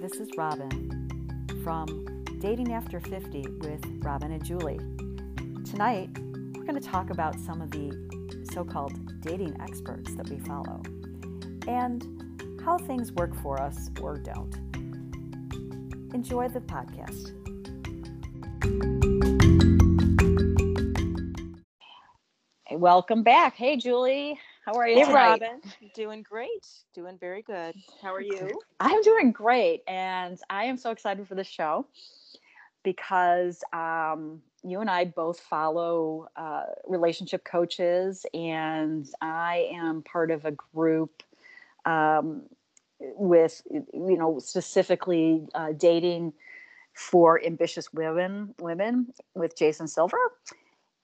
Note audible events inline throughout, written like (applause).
This is Robin from Dating After 50 with Robin and Julie. Tonight, we're going to talk about some of the so called dating experts that we follow and how things work for us or don't. Enjoy the podcast. Hey, welcome back. Hey, Julie. How are you? Hey, tonight? Robin. Doing great. Doing very good. How are you? I'm doing great, and I am so excited for this show because um, you and I both follow uh, relationship coaches, and I am part of a group um, with, you know, specifically uh, dating for ambitious women, women with Jason Silver.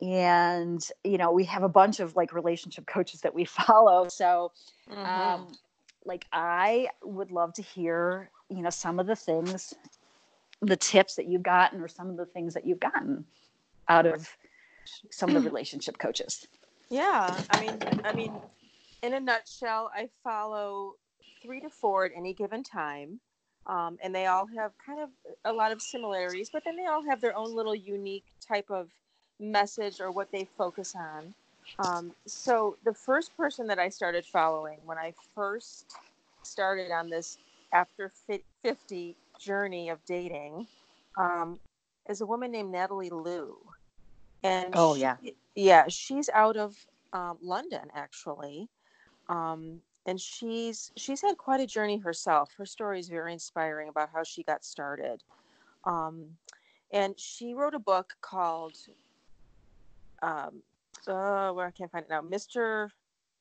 And you know, we have a bunch of like relationship coaches that we (laughs) follow. So, Mhm. um, like I would love to hear, you know, some of the things, the tips that you've gotten, or some of the things that you've gotten out of some of the relationship coaches. yeah. I mean, I mean, in a nutshell, I follow three to four at any given time, um, and they all have kind of a lot of similarities, but then they all have their own little unique type of message or what they focus on. Um, so the first person that I started following when I first started on this after 50 journey of dating um, is a woman named Natalie Lue. And Oh, she- yeah. yeah, she's out of um, London actually. Um, and she's she's had quite a journey herself. Her story is very inspiring about how she got started. Um, and she wrote a book called um, uh, where I can't find it now, Mr.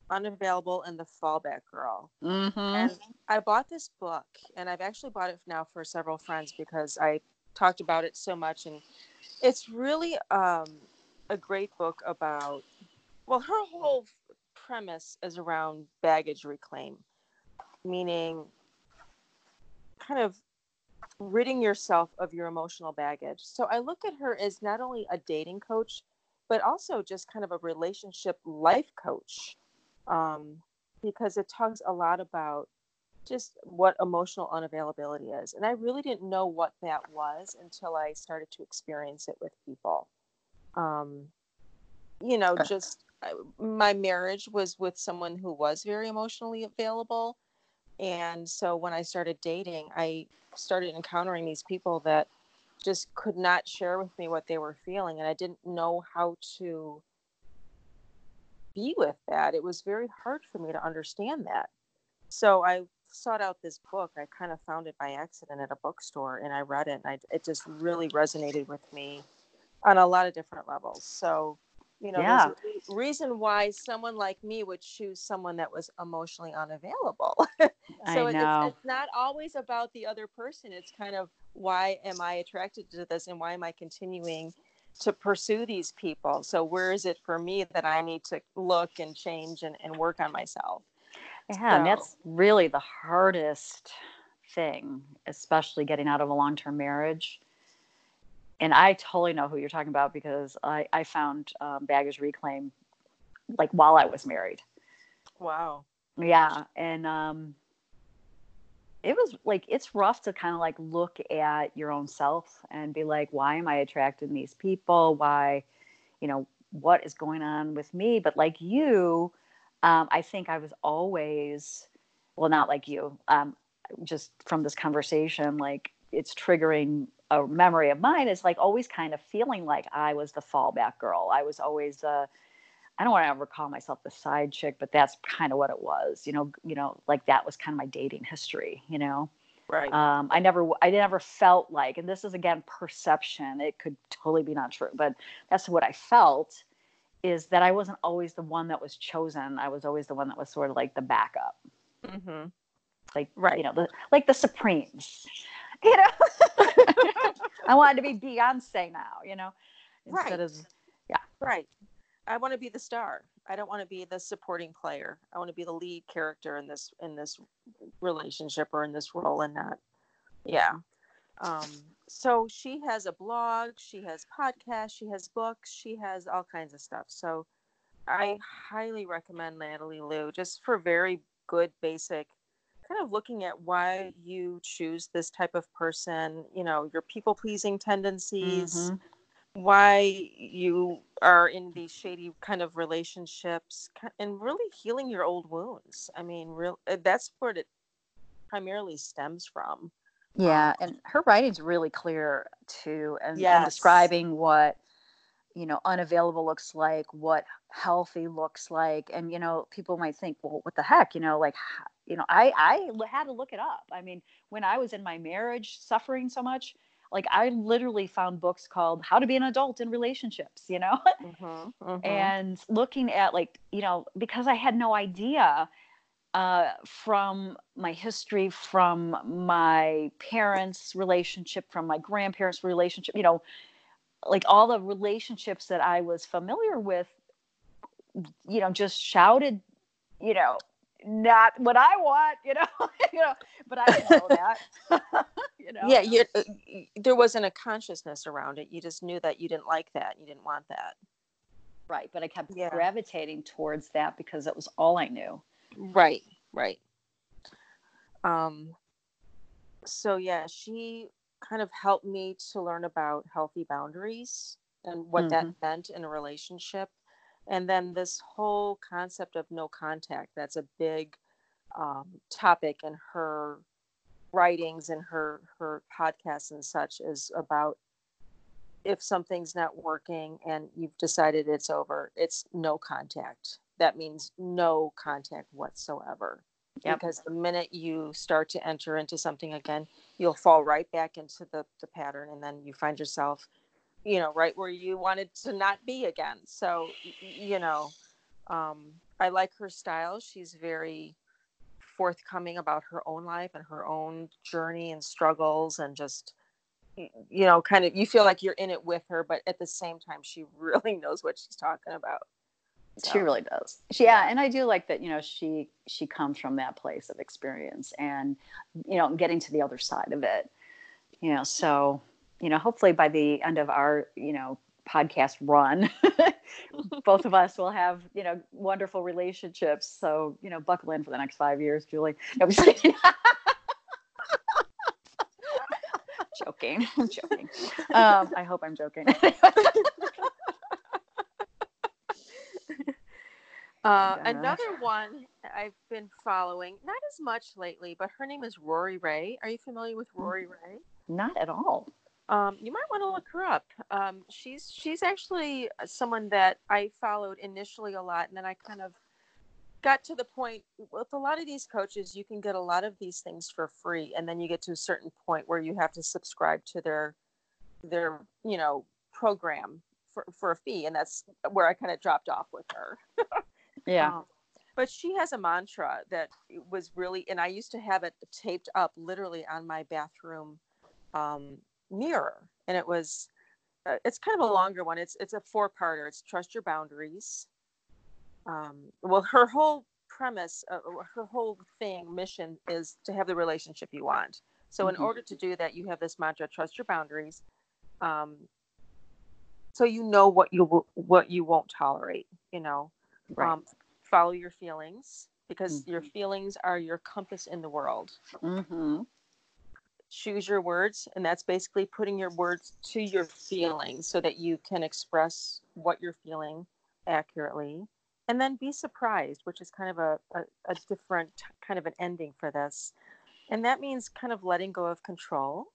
Unavailable and the Fallback Girl. Mm-hmm. And I bought this book, and I've actually bought it now for several friends because I talked about it so much, and it's really um, a great book about. Well, her whole premise is around baggage reclaim, meaning kind of ridding yourself of your emotional baggage. So I look at her as not only a dating coach, but also just kind of a relationship life coach, um, because it talks a lot about just what emotional unavailability is. And I really didn't know what that was until I started to experience it with people. Um, you know, Uh. just I- my marriage was with someone who was very emotionally available. And so when I started dating, I started encountering these people that just could not share with me what they were feeling. And I didn't know how to be with that. It was very hard for me to understand that. So I sought out this book. I kind of found it by accident at a bookstore and I read it and I, it just really resonated with me on a lot of different levels. So, you know, Yeah. there's a reason why someone like me would choose someone that was emotionally unavailable. (laughs) so I know. It's, it's not always about the other person. It's kind of why am I attracted to this and why am I continuing to pursue these people? So where is it for me that I need to look and change and, and work on myself? Yeah, and that's really the hardest thing, especially getting out of a long term marriage. And I totally know who you're talking about because I, I found um, baggage reclaim like while I was married. Wow. Yeah. And um, it was like, it's rough to kind of like look at your own self and be like, why am I attracting these people? Why, you know, what is going on with me? But like you, um, I think I was always, well, not like you, um, just from this conversation, like it's triggering a memory of mine is like always kind of feeling like I was the fallback girl. I was always, uh, I don't want to ever call myself the side chick, but that's kind of what it was, you know, you know, like that was kind of my dating history, you know? Right. Um, I never, I never felt like, and this is again perception. It could totally be not true, but that's what I felt is that I wasn't always the one that was chosen. I was always the one that was sort of like the backup, Mm-hmm. like Right. you know, the like the Supremes. (laughs) You know, (laughs) I wanted to be Beyonce now. You know, instead Right. of yeah, Right. I want to be the star. I don't want to be the supporting player. I want to be the lead character in this in this relationship or in this role and not yeah. Um so she has a blog, she has podcasts, she has books, she has all kinds of stuff. So I highly recommend Natalie Lue just for very good basic kind of looking at why you choose this type of person, you know, your people pleasing tendencies, mm-hmm. Why you are in these shady kind of relationships, and really healing your old wounds. I mean, real uh, that's where it primarily stems from. Yeah, um, and her writing's really clear too, and, yes. and describing what you know unavailable looks like what healthy looks like and you know people might think well what the heck you know like you know i i had to look it up i mean when i was in my marriage suffering so much like i literally found books called how to be an adult in relationships you know (laughs) mm-hmm, mm-hmm. and looking at like you know because i had no idea uh, from my history from my parents relationship from my grandparents relationship you know like all the relationships that I was familiar with, you know, just shouted, you know, not what I want, you know, (laughs) you know, but I didn't know that. (laughs) you know. Yeah, you uh, there wasn't a consciousness around it. You just knew that you didn't like that. You didn't want that. Right, but I kept yeah. gravitating towards that because it was all I knew. Right, right. Um so yeah, she kind of helped me to learn about healthy boundaries and what mm-hmm. that meant in a relationship. And then this whole concept of no contact, that's a big um, topic in her writings and her her podcasts and such is about if something's not working and you've decided it's over, it's no contact. That means no contact whatsoever. Yep. Because the minute you start to enter into something again, you'll fall right back into the, the pattern and then you find yourself, you know, right where you wanted to not be again. So, you know, um, I like her style. She's very forthcoming about her own life and her own journey and struggles and just you know kind of you feel like you're in it with her but at the same time she (laughs) really knows what she's talking about so. She really does. She, yeah, and I do like that. You know, she she comes from that place of experience, and you know, getting to the other side of it. You know, so you know, hopefully by the end of our you know podcast run, (laughs) both of us will have you know wonderful relationships. So you know, buckle in for the next five years, Julie. No, I'm (laughs) joking. I'm joking. Um, I hope I'm joking. (laughs) Uh, another one I've been following, not as much lately, but her name is Rori Raye. Are you familiar with mm. Rori Raye? Not at all. Um, you might want to look her up. Um, she's she's actually someone that I followed initially a lot, and then I kind of got to the point with a lot of these coaches. You can get a lot of these things for free, and then you get to a certain point where you have to subscribe to their their you know program for for a fee, and that's where I kind of dropped off with her. (laughs) Yeah. Um, but she has a mantra that was really, and I used to have it taped up literally on my bathroom um, mirror, and it was, uh, it's kind of a longer one. It's it's a four parter. It's trust your boundaries. Um, well, her whole premise, uh, her whole thing, mission is to have the relationship you want. So mm-hmm. in order to do that, you have this mantra: trust your boundaries. Um, so you know what you will, what you won't tolerate. You know, Right. Um, follow your feelings because mm-hmm. your feelings are your compass in the world. Mm-hmm. Choose your words, and that's basically putting your words to your feelings so that you can express what you're feeling accurately. And then be surprised, which is kind of a, a, a different kind of an ending for this. And that means kind of letting go of control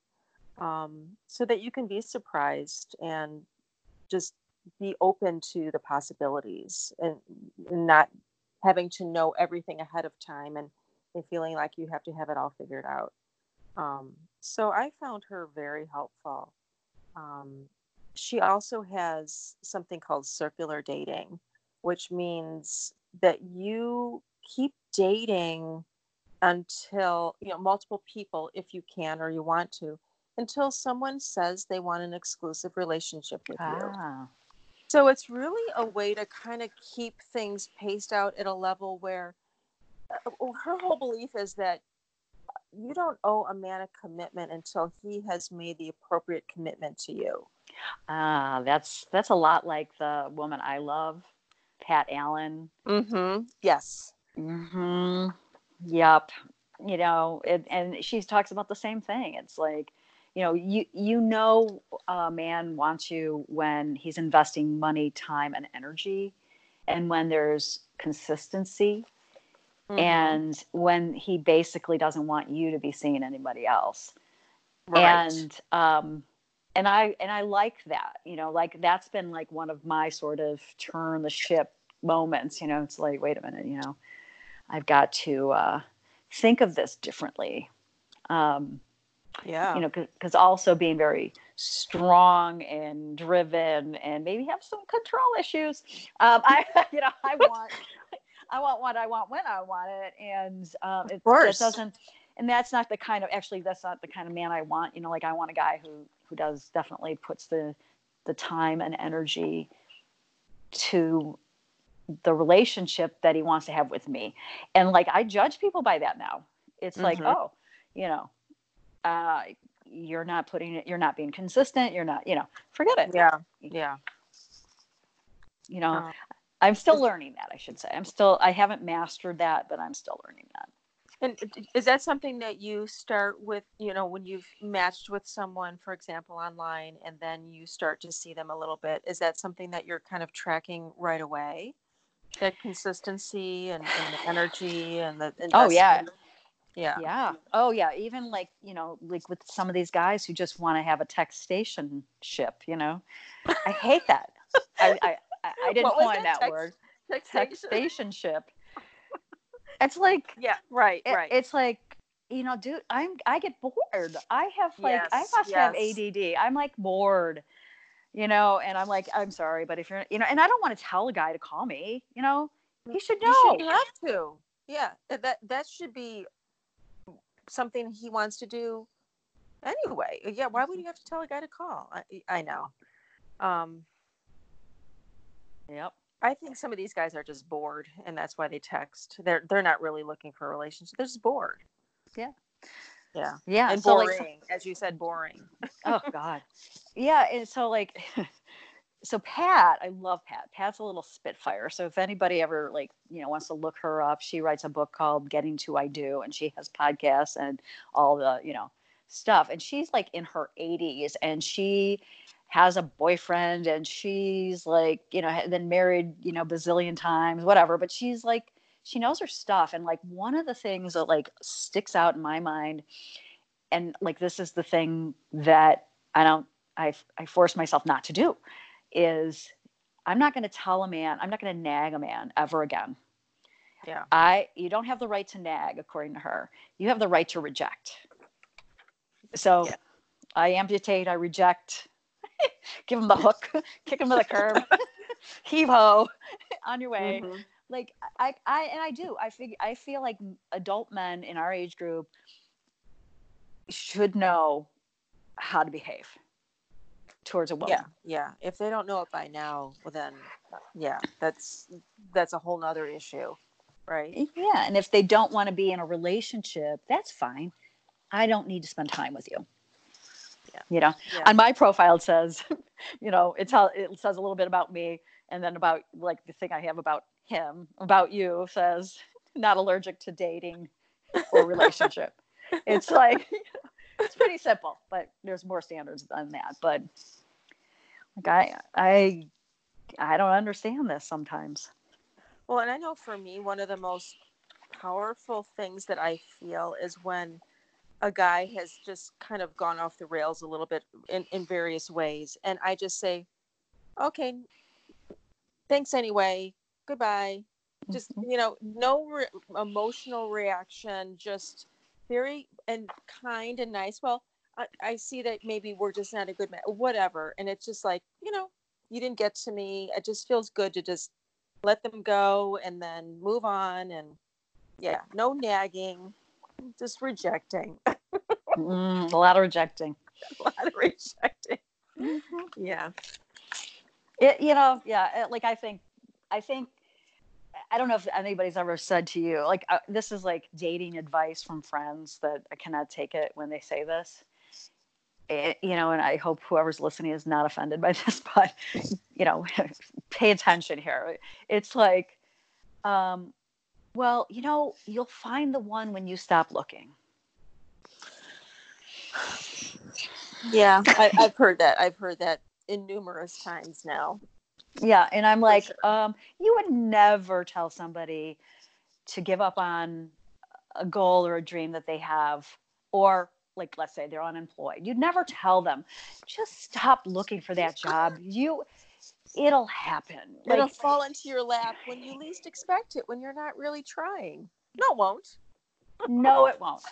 um, so that you can be surprised and just be open to the possibilities and, not having to know everything ahead of time and, and feeling like you have to have it all figured out. Um, so I found her very helpful. Um, she also has something called circular dating, which means that you keep dating until, you know, multiple people if you can or you want to, until someone says they want an exclusive relationship with ah. you. So it's really a way to kind of keep things paced out at a level where uh, her whole belief is that you don't owe a man a commitment until he has made the appropriate commitment to you. Ah, that's that's a lot like the woman I love, Pat Allen. Mm-hmm. Yes. Mm-hmm. Yep. you know, it, and she talks about the same thing. It's like, you know, you you know, a man wants you when he's investing money, time, and energy, and when there's consistency, mm-hmm. and when he basically doesn't want you to be seeing anybody else. Right. And um, and I and I like that. You know, like that's been like one of my sort of turn the ship moments. You know, it's like, wait a minute, you know, I've got to uh, think of this differently. Um, yeah. You know, because also being very strong and driven and maybe have some control issues. Um, I, (laughs) you know, I want, I want what I want when I want it, and um, it, it doesn't. And that's not the kind of actually that's not the kind of man I want. You know, like I want a guy who who does definitely puts the the time and energy to the relationship that he wants to have with me. And like I judge people by that now. It's mm-hmm. like, oh, you know, uh, you're not putting it, you're not being consistent, you're not, you know, forget it. Yeah. Yeah. You know, uh, I'm still learning that, I should say. I'm still I haven't mastered that, but I'm still learning that. And is that something that you start with, you know, when you've matched with someone, for example, online, and then you start to see them a little bit? Is that something that you're kind of tracking right away? That consistency and, and the energy and the oh yeah yeah yeah oh yeah even like you know like with some of these guys who just want to have a text station ship you know i hate that I, I i didn't coin that, that word text ship (laughs) it's like yeah right it, right it's like you know dude i'm i get bored i have like yes, i must yes. have add i'm like bored you know, and I'm like, I'm sorry, but if you're, you know, and I don't want to tell a guy to call me, you know, he should know. You should have to. Yeah, that that should be something he wants to do anyway. Yeah, why would you have to tell a guy to call? I, I know. Um, yep. I think some of these guys are just bored, and that's why they text. They're they're not really looking for a relationship. They're just bored. Yeah. Yeah. Yeah. And so boring, like, as you said, boring. oh (laughs) God. Yeah. And so like (laughs) so Pat, I love Pat. Pat's a little spitfire. So if anybody ever like, you know, wants to look her up, she writes a book called Getting to I Do and she has podcasts and all the, you know, stuff. And she's like in her 80s and she has a boyfriend and she's like, you know, been married, you know, bazillion times, whatever, but she's like she knows her stuff and like one of the things that like sticks out in my mind and like this is the thing that i don't i i force myself not to do is i'm not going to tell a man i'm not going to nag a man ever again. Yeah. I you don't have the right to nag according to her. You have the right to reject. So yeah. i amputate i reject (laughs) give him the hook (laughs) kick him to the curb (laughs) heave ho on your way mm-hmm like I, I and I do. I feel I feel like adult men in our age group should know how to behave towards a woman. Yeah, yeah. If they don't know it by now, well then (sighs) yeah, that's that's a whole nother issue. Right. Yeah. And if they don't want to be in a relationship, that's fine. I don't need to spend time with you. Yeah. You know, yeah. on my profile it says, (laughs) you know, it's how it says a little bit about me and then about like the thing I have about him about you says not allergic to dating or relationship. (laughs) it's like (laughs) it's pretty simple, but there's more standards than that. But like I I I don't understand this sometimes. Well, and I know for me one of the most powerful things that I feel is when a guy has just kind of gone off the rails a little bit in, in various ways. And I just say, okay, thanks anyway goodbye just mm-hmm. you know no re- emotional reaction just very and kind and nice well I, I, see that maybe we're just not a good man whatever and it's just like you know you didn't get to me it just feels good to just let them go and then move on and yeah no nagging just rejecting mm, a lot of rejecting (laughs) a lot of rejecting mm-hmm. yeah it, you know yeah like i think I think I don't know if anybody's ever said to you like uh, this is like dating advice from friends that I cannot take it when they say this. It, you know, and I hope whoever's listening is not offended by (laughs) this, but you know, (laughs) pay attention here. It's like um, Well, you know, you'll find the one when you stop looking. Yeah, (laughs) I, I've heard that. I've heard that in numerous times now. Yeah, and I'm like, sure. um, you would never tell somebody to give up on a goal or a dream that they have, or like let's say they're unemployed. You'd never tell them, just stop looking for that job. You it'll happen. Like, it'll fall into your lap when you least expect it, when you're not really trying. No, it won't. (laughs) no, it won't.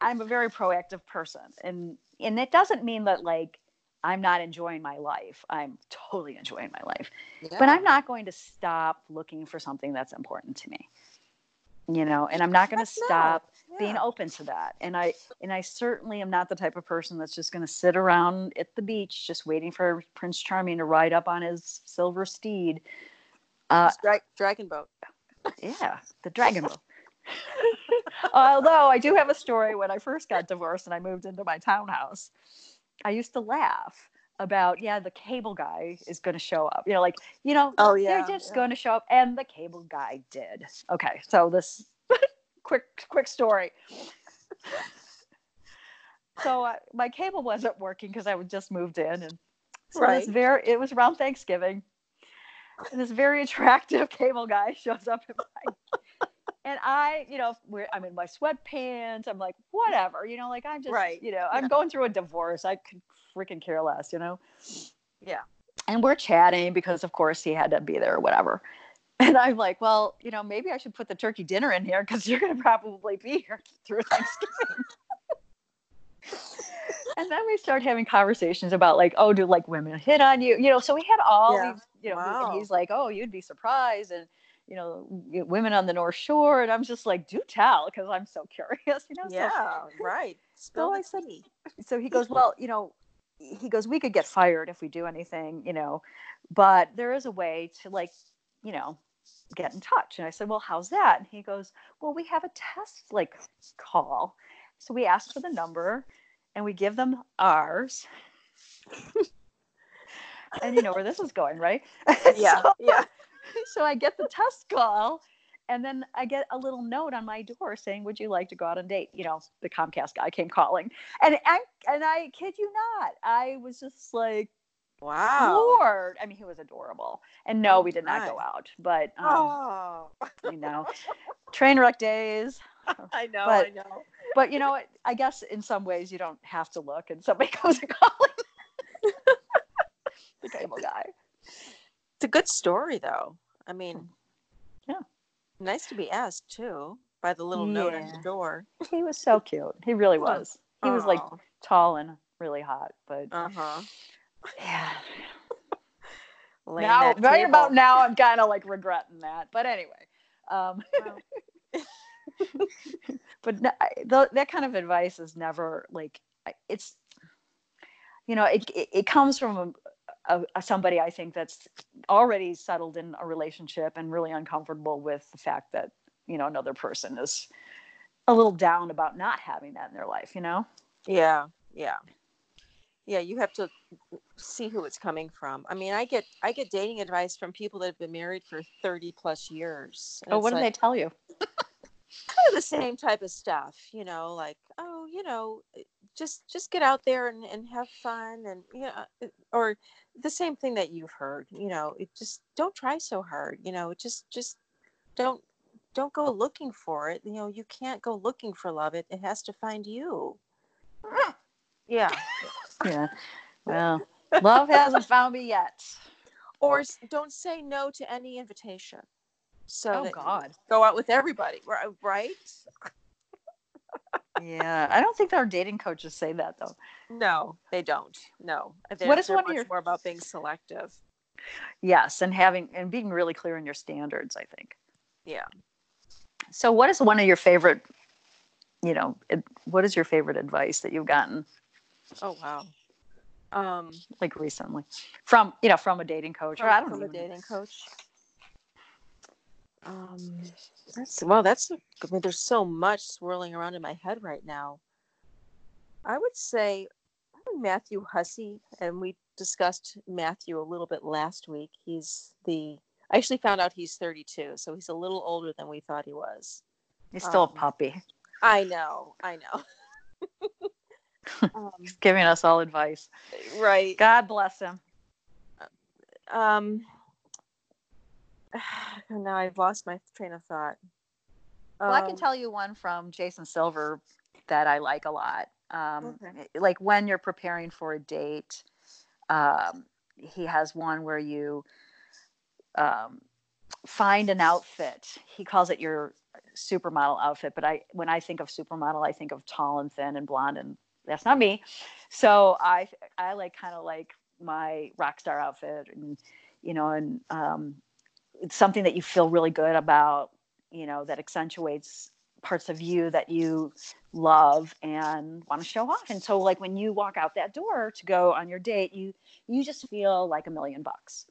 I'm a very proactive person. And and it doesn't mean that like I'm not enjoying my life. I'm totally enjoying my life. Yeah. But I'm not going to stop looking for something that's important to me. You know, and I'm not going to stop yeah. being open to that. And I and I certainly am not the type of person that's just going to sit around at the beach just waiting for Prince Charming to ride up on his silver steed. Uh, Dra- dragon boat. Yeah, the dragon boat. (laughs) Although I do have a story when I first got divorced and I moved into my townhouse, I used to laugh about yeah the cable guy is going to show up you know like you know oh yeah they're just yeah. going to show up and the cable guy did okay so this quick quick story so uh, my cable wasn't working because i was just moved in and so right. this very it was around thanksgiving and this very (laughs) attractive cable guy shows up my and I, you know, we're, I'm in my sweatpants. I'm like, whatever, you know, like I'm just, right. you know, I'm yeah. going through a divorce. I could freaking care less, you know? Yeah. And we're chatting because, of course, he had to be there or whatever. And I'm like, well, you know, maybe I should put the turkey dinner in here because you're going to probably be here (laughs) through Thanksgiving. and then we start having conversations about like, oh, do like women hit on you? You know, so we had all yeah. these, you know, wow. and he's like, oh, you'd be surprised. And, you know, women on the North Shore. And I'm just like, do tell, because I'm so curious, (laughs) you know? Yeah, (laughs) so, right. Spill so I said, so he goes, well, you know, he goes, we could get fired if we do anything, you know, but there is a way to like, you know, get in touch. And I said, well, how's that? And he goes, well, we have a test like call. So we ask for the number and we give them ours. and you know where this is going, right? (laughs) Yeah. so, yeah. (laughs) So I get the test call and then I get a little note on my door saying, "Would you like to go out on date?" You know, the Comcast guy came calling, and I, and I kid you not, I was just like, "Wow, Lord!" I mean, he was adorable. And no, we did not go out, but um, oh, you know, train wreck days. (laughs) I know, but, I know. But you know, I guess in some ways you don't have to look, and somebody (laughs) goes and calling the cable guy. It's a good story, though. I mean, yeah Nice to be asked too by the little yeah. note on the door. He was so cute. He really was. He was like tall and really hot, but uh huh. Yeah. now, right about now, I'm kind of like regretting that. But anyway, um, (laughs) but th- that kind of advice is never like it's, you know, it it, it comes from a, a, somebody I think that's already settled in a relationship and really uncomfortable with the fact that you know another person is a little down about not having that in their life. You know? Yeah, yeah, yeah. You have to see who it's coming from. I mean, I get I get dating advice from people that have been married for thirty plus years. Oh, what like, do they tell you? (laughs) kind of the same type of stuff, you know, like, oh, you know, eh, just just get out there and, and have fun and you know eh, or the same thing that you've heard you know it just don't try so hard you know just just don't don't go looking for it you know you can't go looking for love it it has to find you (laughs) yeah yeah well love hasn't found me yet or don't say no to any invitation so oh god go out with everybody right yeah, I don't think our dating coaches say that though. No, they don't. No, they're, what is one of your more about being selective? Yes, and having and being really clear in your standards. I think. Yeah. So, what is one of your favorite? You know, what is your favorite advice that you've gotten? Oh wow. Um, like recently, from you know, from a dating coach, or I don't know, from a dating coach. Um, that's well. That's I mean, there's so much swirling around in my head right now. I would say Matthew Hussey, and we discussed Matthew a little bit last week. He's the I actually found out he's 32, so he's a little older than we thought he was. He's still Um, a puppy. I know, I know. (laughs) um, He's giving us all advice. right. God bless him. Um, (sighs) now I've lost my train of thought. Well, I can Um, tell you one from Jason Silver that I like a lot. Um, Okay. Like when you're preparing for a date, um, he has one where you um, find an outfit. He calls it your supermodel outfit, but I when I think of supermodel, I think of tall and thin and blonde, and that's not me. So I I like kind of like my rock star outfit, and you know, and um, it's something that you feel really good about you know that accentuates parts of you that you love and want to show off. And so like when you walk out that door to go on your date you you just feel like a million bucks.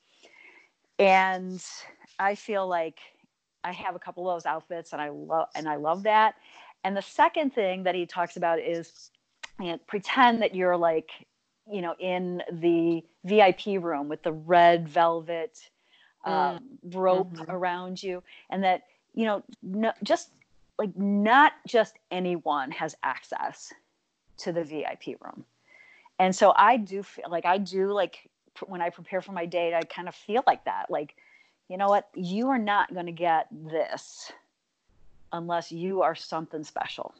And i feel like i have a couple of those outfits and i love and i love that. And the second thing that he talks about is you know, pretend that you're like you know in the vip room with the red velvet um, rope Mhm. around you and that you know no, just like not just anyone has access to the vip room. And so i do feel like i do like pr- when i prepare for my date i kind of feel like that like you know what? You are not going to get this unless you are something special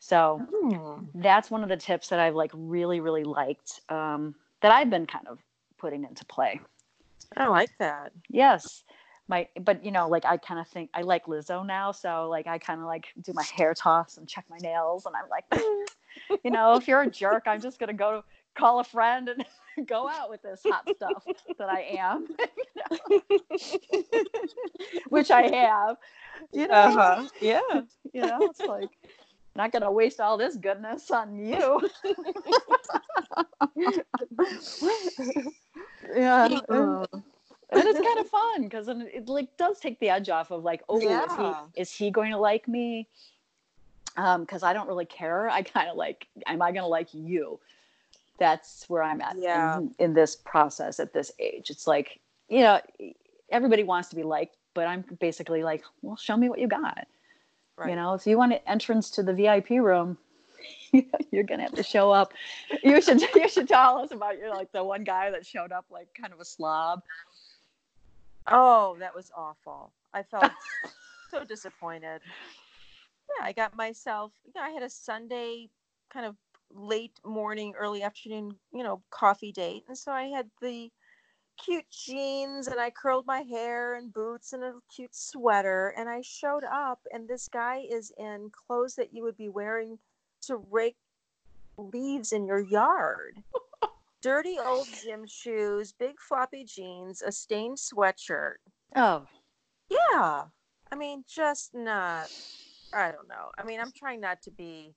so hmm. that's one of the tips that i've like really really liked um, that i've been kind of putting into play I like that. Yes. My but you know, like I kind of think I like Lizzo now, so like I kind of like do my hair toss and check my nails and I'm like, you know, if you're a jerk, I'm just going to go call a friend and (laughs) go out with this hot stuff that I am. (laughs) (laughs) Which I have. You know, Uh-huh. Yeah. you know, it's like not going to waste all this goodness on you. (laughs) yeah. and- Uh, and it's kind of fun because it, it like does take the edge off of like oh Yeah. is he is he going to like me um because i don't really care i kind of like am i going to like you that's where i'm at Yeah. in, in this process at this age it's like you know everybody wants to be liked but i'm basically like well show me what you got Right. you know if you want an entrance to the vip room (laughs) you're gonna have to show up you should (laughs) you should tell us about your like the one guy that showed up like kind of a slob Oh, that was awful. I felt (laughs) so disappointed. Yeah, I got myself, you know, I had a Sunday kind of late morning, early afternoon, you know, coffee date. And so I had the cute jeans and I curled my hair and boots and a cute sweater. And I showed up, and this guy is in clothes that you would be wearing to rake leaves in your yard (laughs) dirty old gym shoes, big floppy jeans, a stained sweatshirt. oh Yeah. I mean, just not, I don't know. I mean, I'm trying not to be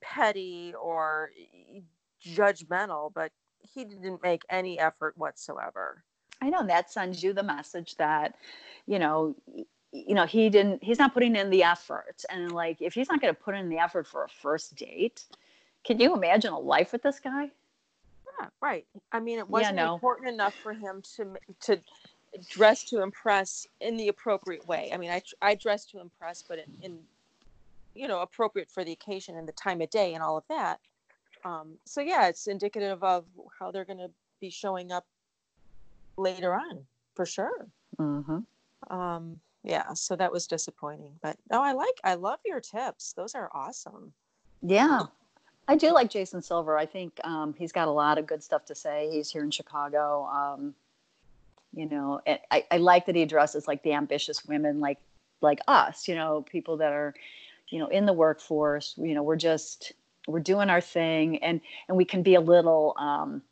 petty or e, judgmental, but he didn't make any effort whatsoever. I know and that sends you the message that, you know, you know, he didn't he's not putting in the effort. And like if he's not gonna put in the effort for a first date, can you imagine a life with this guy? Yeah, right. I mean, it wasn't no. important enough for him to to dress to impress in the appropriate way. I mean, I I dress to impress, but in, in you know appropriate for the occasion and the time of day and all of that. Um, so yeah, it's indicative of how they're going to be showing up later on, for sure. Mm-hmm. Um, yeah, so that was disappointing. But no, I like I love your tips. Those are awesome. Yeah. I do like Jason Silver. I think um, he's got a lot of good stuff to say. He's here in Chicago. Um, you know, and I, I like that he addresses like the ambitious women like like us, you know, people that are, you know, in the workforce. You know, we're just we're doing our thing and and we can be a little um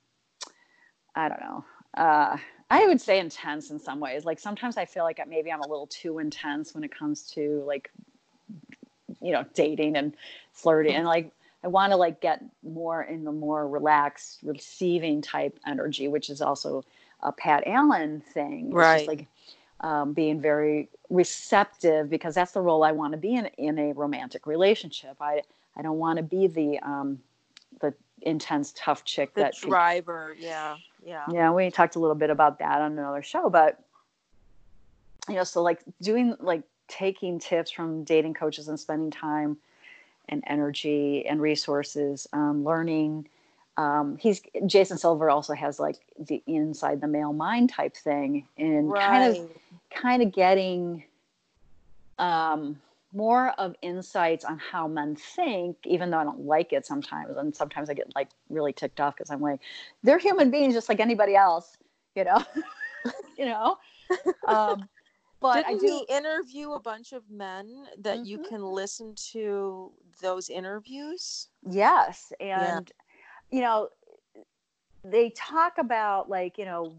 I don't know. Uh I would say intense in some ways. Like sometimes I feel like maybe I'm a little too intense when it comes to like you know, dating and flirting and like I want to like get more in the more relaxed, receiving type energy, which is also a Pat Allen thing. Right. just like um, being very receptive because that's the role I want to be in in a romantic relationship. I I don't want to be the um, the intense, tough chick The that. driver, yeah, yeah. yeah, we talked a little bit about that on another show, but you know, so like doing like taking tips from dating coaches and spending time and energy and resources, um, learning. Um, he's Jason Silver also has like the inside the male mind type thing, and right. kind of kind of getting um, more of insights on how men think, even though I don't like it sometimes. And sometimes I get like really ticked off because I'm like, they're human beings just like anybody else, you know, (laughs) you know. Um, but Didn't I do he interview a bunch of men that mm-hmm. you can listen to those interviews. Yes, and yeah. you know, they talk about like you know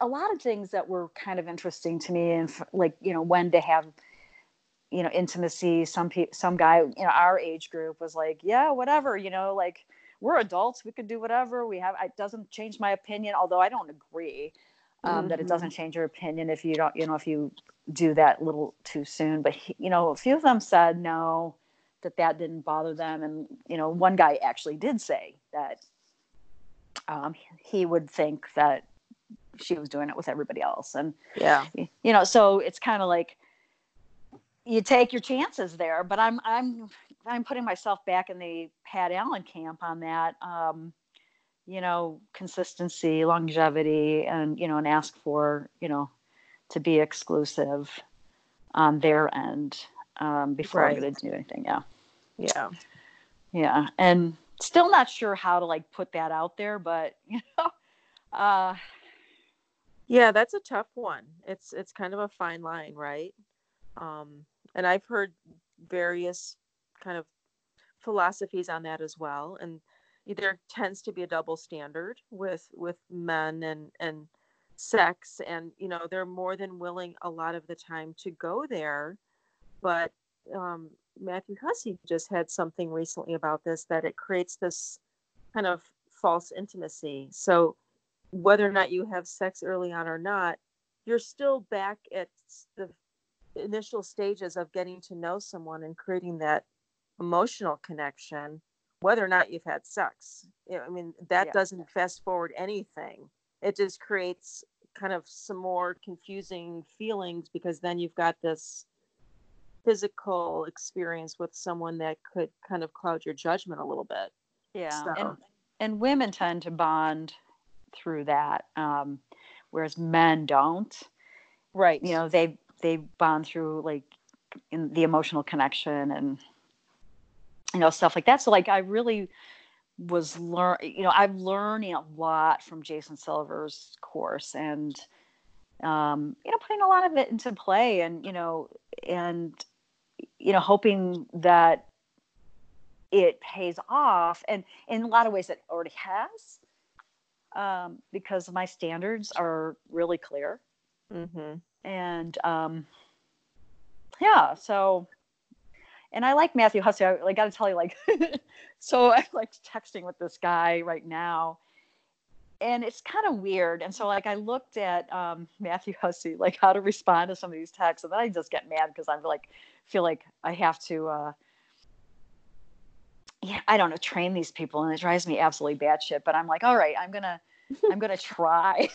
a lot of things that were kind of interesting to me and like you know when to have you know intimacy. Some people some guy you know our age group was like yeah whatever you know like we're adults we can do whatever we have. It doesn't change my opinion although i don't agree um, mm-hmm. that it doesn't mm-hmm. change your opinion if you don't you know if you do that a little too soon. But he, you know a few of them said no that that didn't bother them. And you know one guy actually did say that um, he would think that she was doing it with everybody else. And yeah. you know so it's kind of like you take your chances there but i'm i'm i'm putting myself back in the pat allen camp on that um, you know consistency longevity and you know and ask for you know to be exclusive on their end um, before right. i'm going to do anything yeah. Yeah. Yeah and still not sure how to like put that out there but (laughs) you know uh yeah that's a tough one. It's it's kind of a fine line right? Um and i've heard various kind of philosophies on that as well and there tends to be a double standard with with men and and sex and you know they're more than willing a lot of the time to go there but um, matthew hussey just had something recently about this that it creates this kind of false intimacy. So whether or not you have sex early on or not you're still back at the initial stages of getting to know someone and creating that emotional connection whether or not you've had sex. I mean, that yeah. doesn't fast forward anything. It just creates kind of some more confusing feelings because then you've got this physical experience with someone that could kind of cloud your judgment a little bit. Yeah. So. And, and women tend to bond through that, um, whereas men don't. Right. You know, they they bond through like in the emotional connection and you know stuff like that so like i really was learn you know i'm learning a lot from jason silver's course and um, you know putting a lot of it into play and you know and you know hoping that it pays off and in a lot of ways it already has um, because my standards are really clear mm-hmm. And um, yeah so and I like Matthew Hussey. I like got to tell you, like, (laughs) so I'm like texting with this guy right now, and it's kind of weird. And so like I looked at um, Matthew Hussey, like how to respond to some of these texts, and then I just get mad because I'm like feel like I have to. Uh, yeah, I don't know, train these people, and it drives me absolutely batshit. But I'm like, all right, I'm gonna, I'm gonna (laughs) try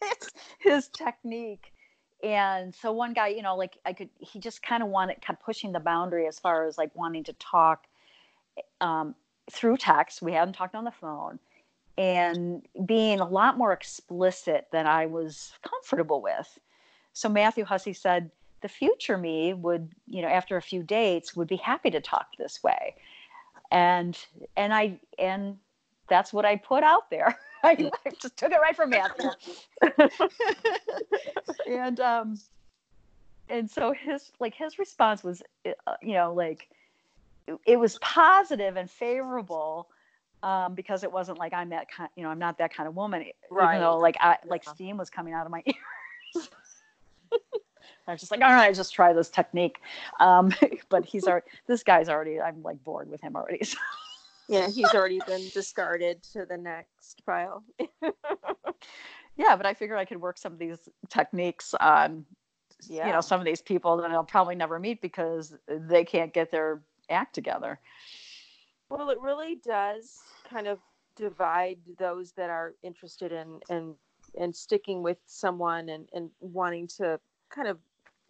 (laughs) his technique and so one guy you know like i could he just kind of wanted kept pushing the boundary as far as like wanting to talk um, through text. We hadn't talked on the phone. And being a lot more explicit than i was comfortable with. So matthew hussey said the future me would you know after a few dates would be happy to talk this way. And and i and that's what i put out there (laughs) (laughs) I, I (laughs) just took it right from Matthew. (laughs) and um, and so his like his response was, uh, you know, like it was positive and favorable um, because it wasn't like I'm that kind, you know, I'm not that kind of woman. Right. Even though like I like steam was coming out of my ears. I was just like, all right, just try this technique. Um, but he's already, this guy's already, I'm like bored with him already. So yeah, he's already been discarded to the next pile. (laughs) yeah, but I figured I could work some of these techniques on, yeah. you know, some of these people that I'll probably never meet because they can't get their act together. Well, it really does kind of divide those that are interested in in and sticking with someone and and wanting to kind of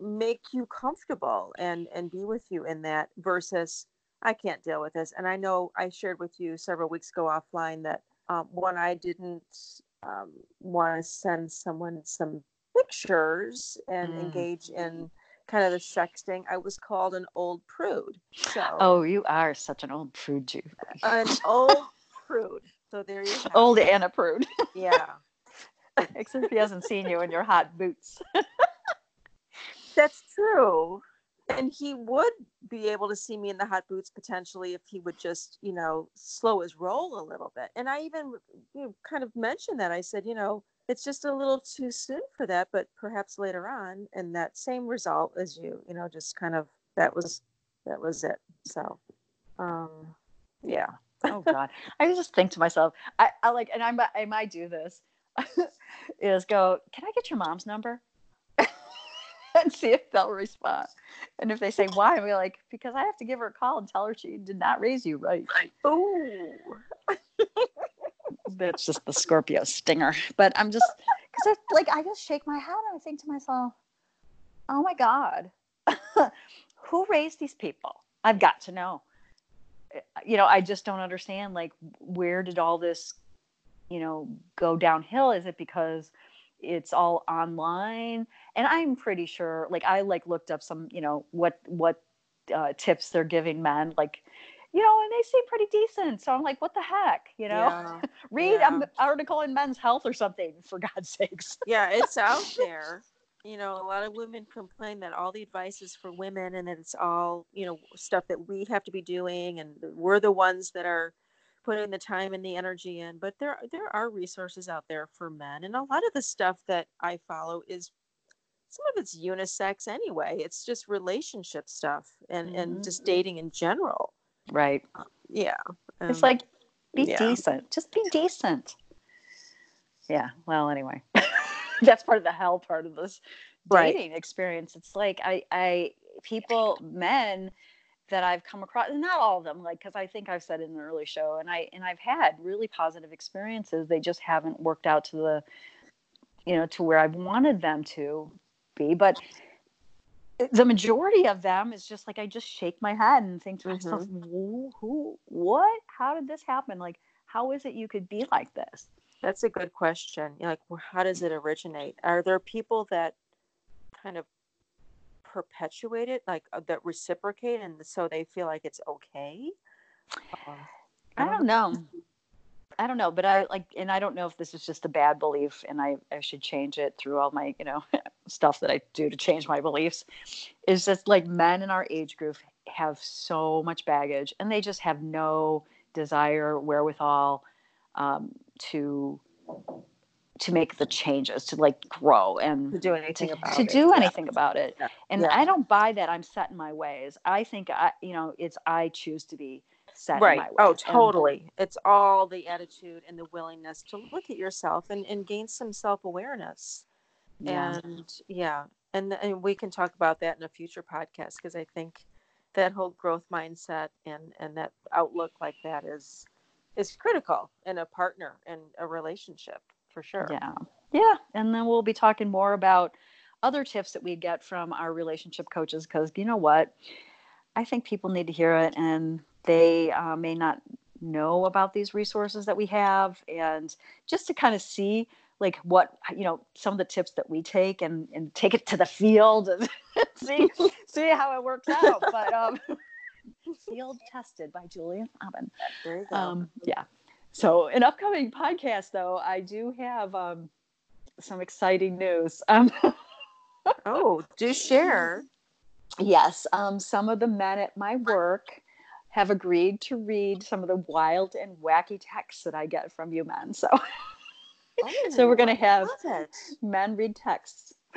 make you comfortable and and be with you in that versus I can't deal with this. And I know I shared with you several weeks ago offline that um, when I didn't um, want to send someone some pictures and mm. engage in kind of the sexting, I was called an old prude. So, oh, you are such an old prude, Julie. An old prude. So there you go. Old Anna prude. Yeah. (laughs) Except he hasn't seen you in your hot boots. (laughs) That's true and he would be able to see me in the hot boots potentially if he would just you know slow his roll a little bit. And i even you know, kind of mentioned that. I said you know it's just a little too soon for that but perhaps later on and that same result as you you know just kind of that was that was it. So um yeah. Oh god. I just think to myself i, I like and i i might do this (laughs) is go can i get your mom's number (laughs) and see if they'll respond. And if they say why, we're like, because I have to give her a call and tell her she did not raise you right. Oh, (laughs) that's just the Scorpio stinger. But I'm just (laughs) because like I just shake my head and I think to myself, oh my god, who raised these people? I've got to know. You know, I just don't understand. Like, where did all this, you know, go downhill? Is it because it's all online and i'm pretty sure like i like looked up some you know what what uh, tips they're giving men like you know and they seem pretty decent. So i'm like what the heck? You know? Yeah, (laughs) read yeah. an article in men's health or something for god's sakes. Yeah it's out (laughs) there. You know a lot of women complain that all the advice is for women and that it's all you know stuff that we have to be doing and we're the ones that are putting the time and the energy in. But there there are resources out there for men. And a lot of the stuff that i follow is some of it's unisex anyway it's just relationship stuff and mm-hmm. and just dating in general right uh, yeah um, it's like be yeah. decent just be decent yeah well anyway (laughs) that's part of the hell part of this dating right. experience it's like i i people men that I've come across, and not all of them, like because I think I've said in an early show, and I and I've had really positive experiences. They just haven't worked out to the, you know, to where I've wanted them to be. But the majority of them is just like I just shake my head and think to myself, mm-hmm. who, what, how did this happen? Like, how is it you could be like this? That's a good question. Like, how does it originate? Are there people that kind of perpetuate it, like uh, that reciprocate, and so they feel like it's okay? Uh, I, don't, know. I don't know, but I like, and I don't know if this is just a bad belief, and I, I should change it through all my, you know, (laughs) stuff that I do to change my beliefs. Is just like men in our age group have so much baggage, and they just have no desire, wherewithal, um, to to make the changes to like grow and to do anything to, about to it. do anything yeah. about it yeah. and yeah. i don't buy that i'm set in my ways i think i you know it's i choose to be set right oh totally and, it's all the attitude and the willingness to look at yourself and, and gain some self-awareness yeah. and yeah and, and we can talk about that in a future podcast because i think that whole growth mindset and and that outlook like that is is critical in a partner and a relationship for sure. Yeah. Yeah. And then we'll be talking more about other tips that we get from our relationship coaches because you know what? I think people need to hear it and they uh, may not know about these resources that we have and just to kind of see like what you know some of the tips that we take and and take it to the field and (laughs) see see how it works out (laughs) but um field tested by julian Aben. Um, yeah so, an upcoming podcast though, I do have um, some exciting news. Um, oh, do (laughs) share. Yes, um, some of the men at my work have agreed to read some of the wild and wacky texts that I get from you men. So, (laughs) oh, so we're going to have men read texts. (laughs)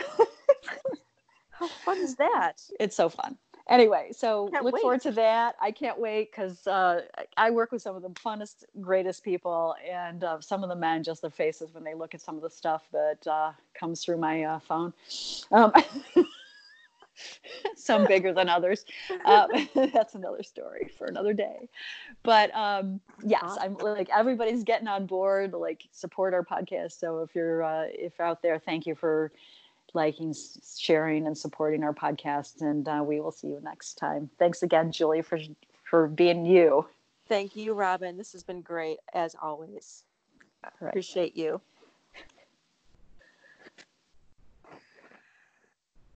How fun is that? It's so fun anyway, so look wait. forward to that. I can't wait because uh, I work with some of the funnest, greatest people, and uh, some of the men just their faces when they look at some of the stuff that uh, comes through my uh, phone. Um, (laughs) (laughs) some bigger than others. Um, (laughs) that's another story for another day. But um, yes, I'm like everybody's getting on board. Like support our podcast. So if you're uh, if you're out there, thank you for liking, sharing, and supporting our podcast. And uh, we will see you next time. Thanks again, Julie, for for being you. Thank you, Robin. This has been great as always. Right. Appreciate you.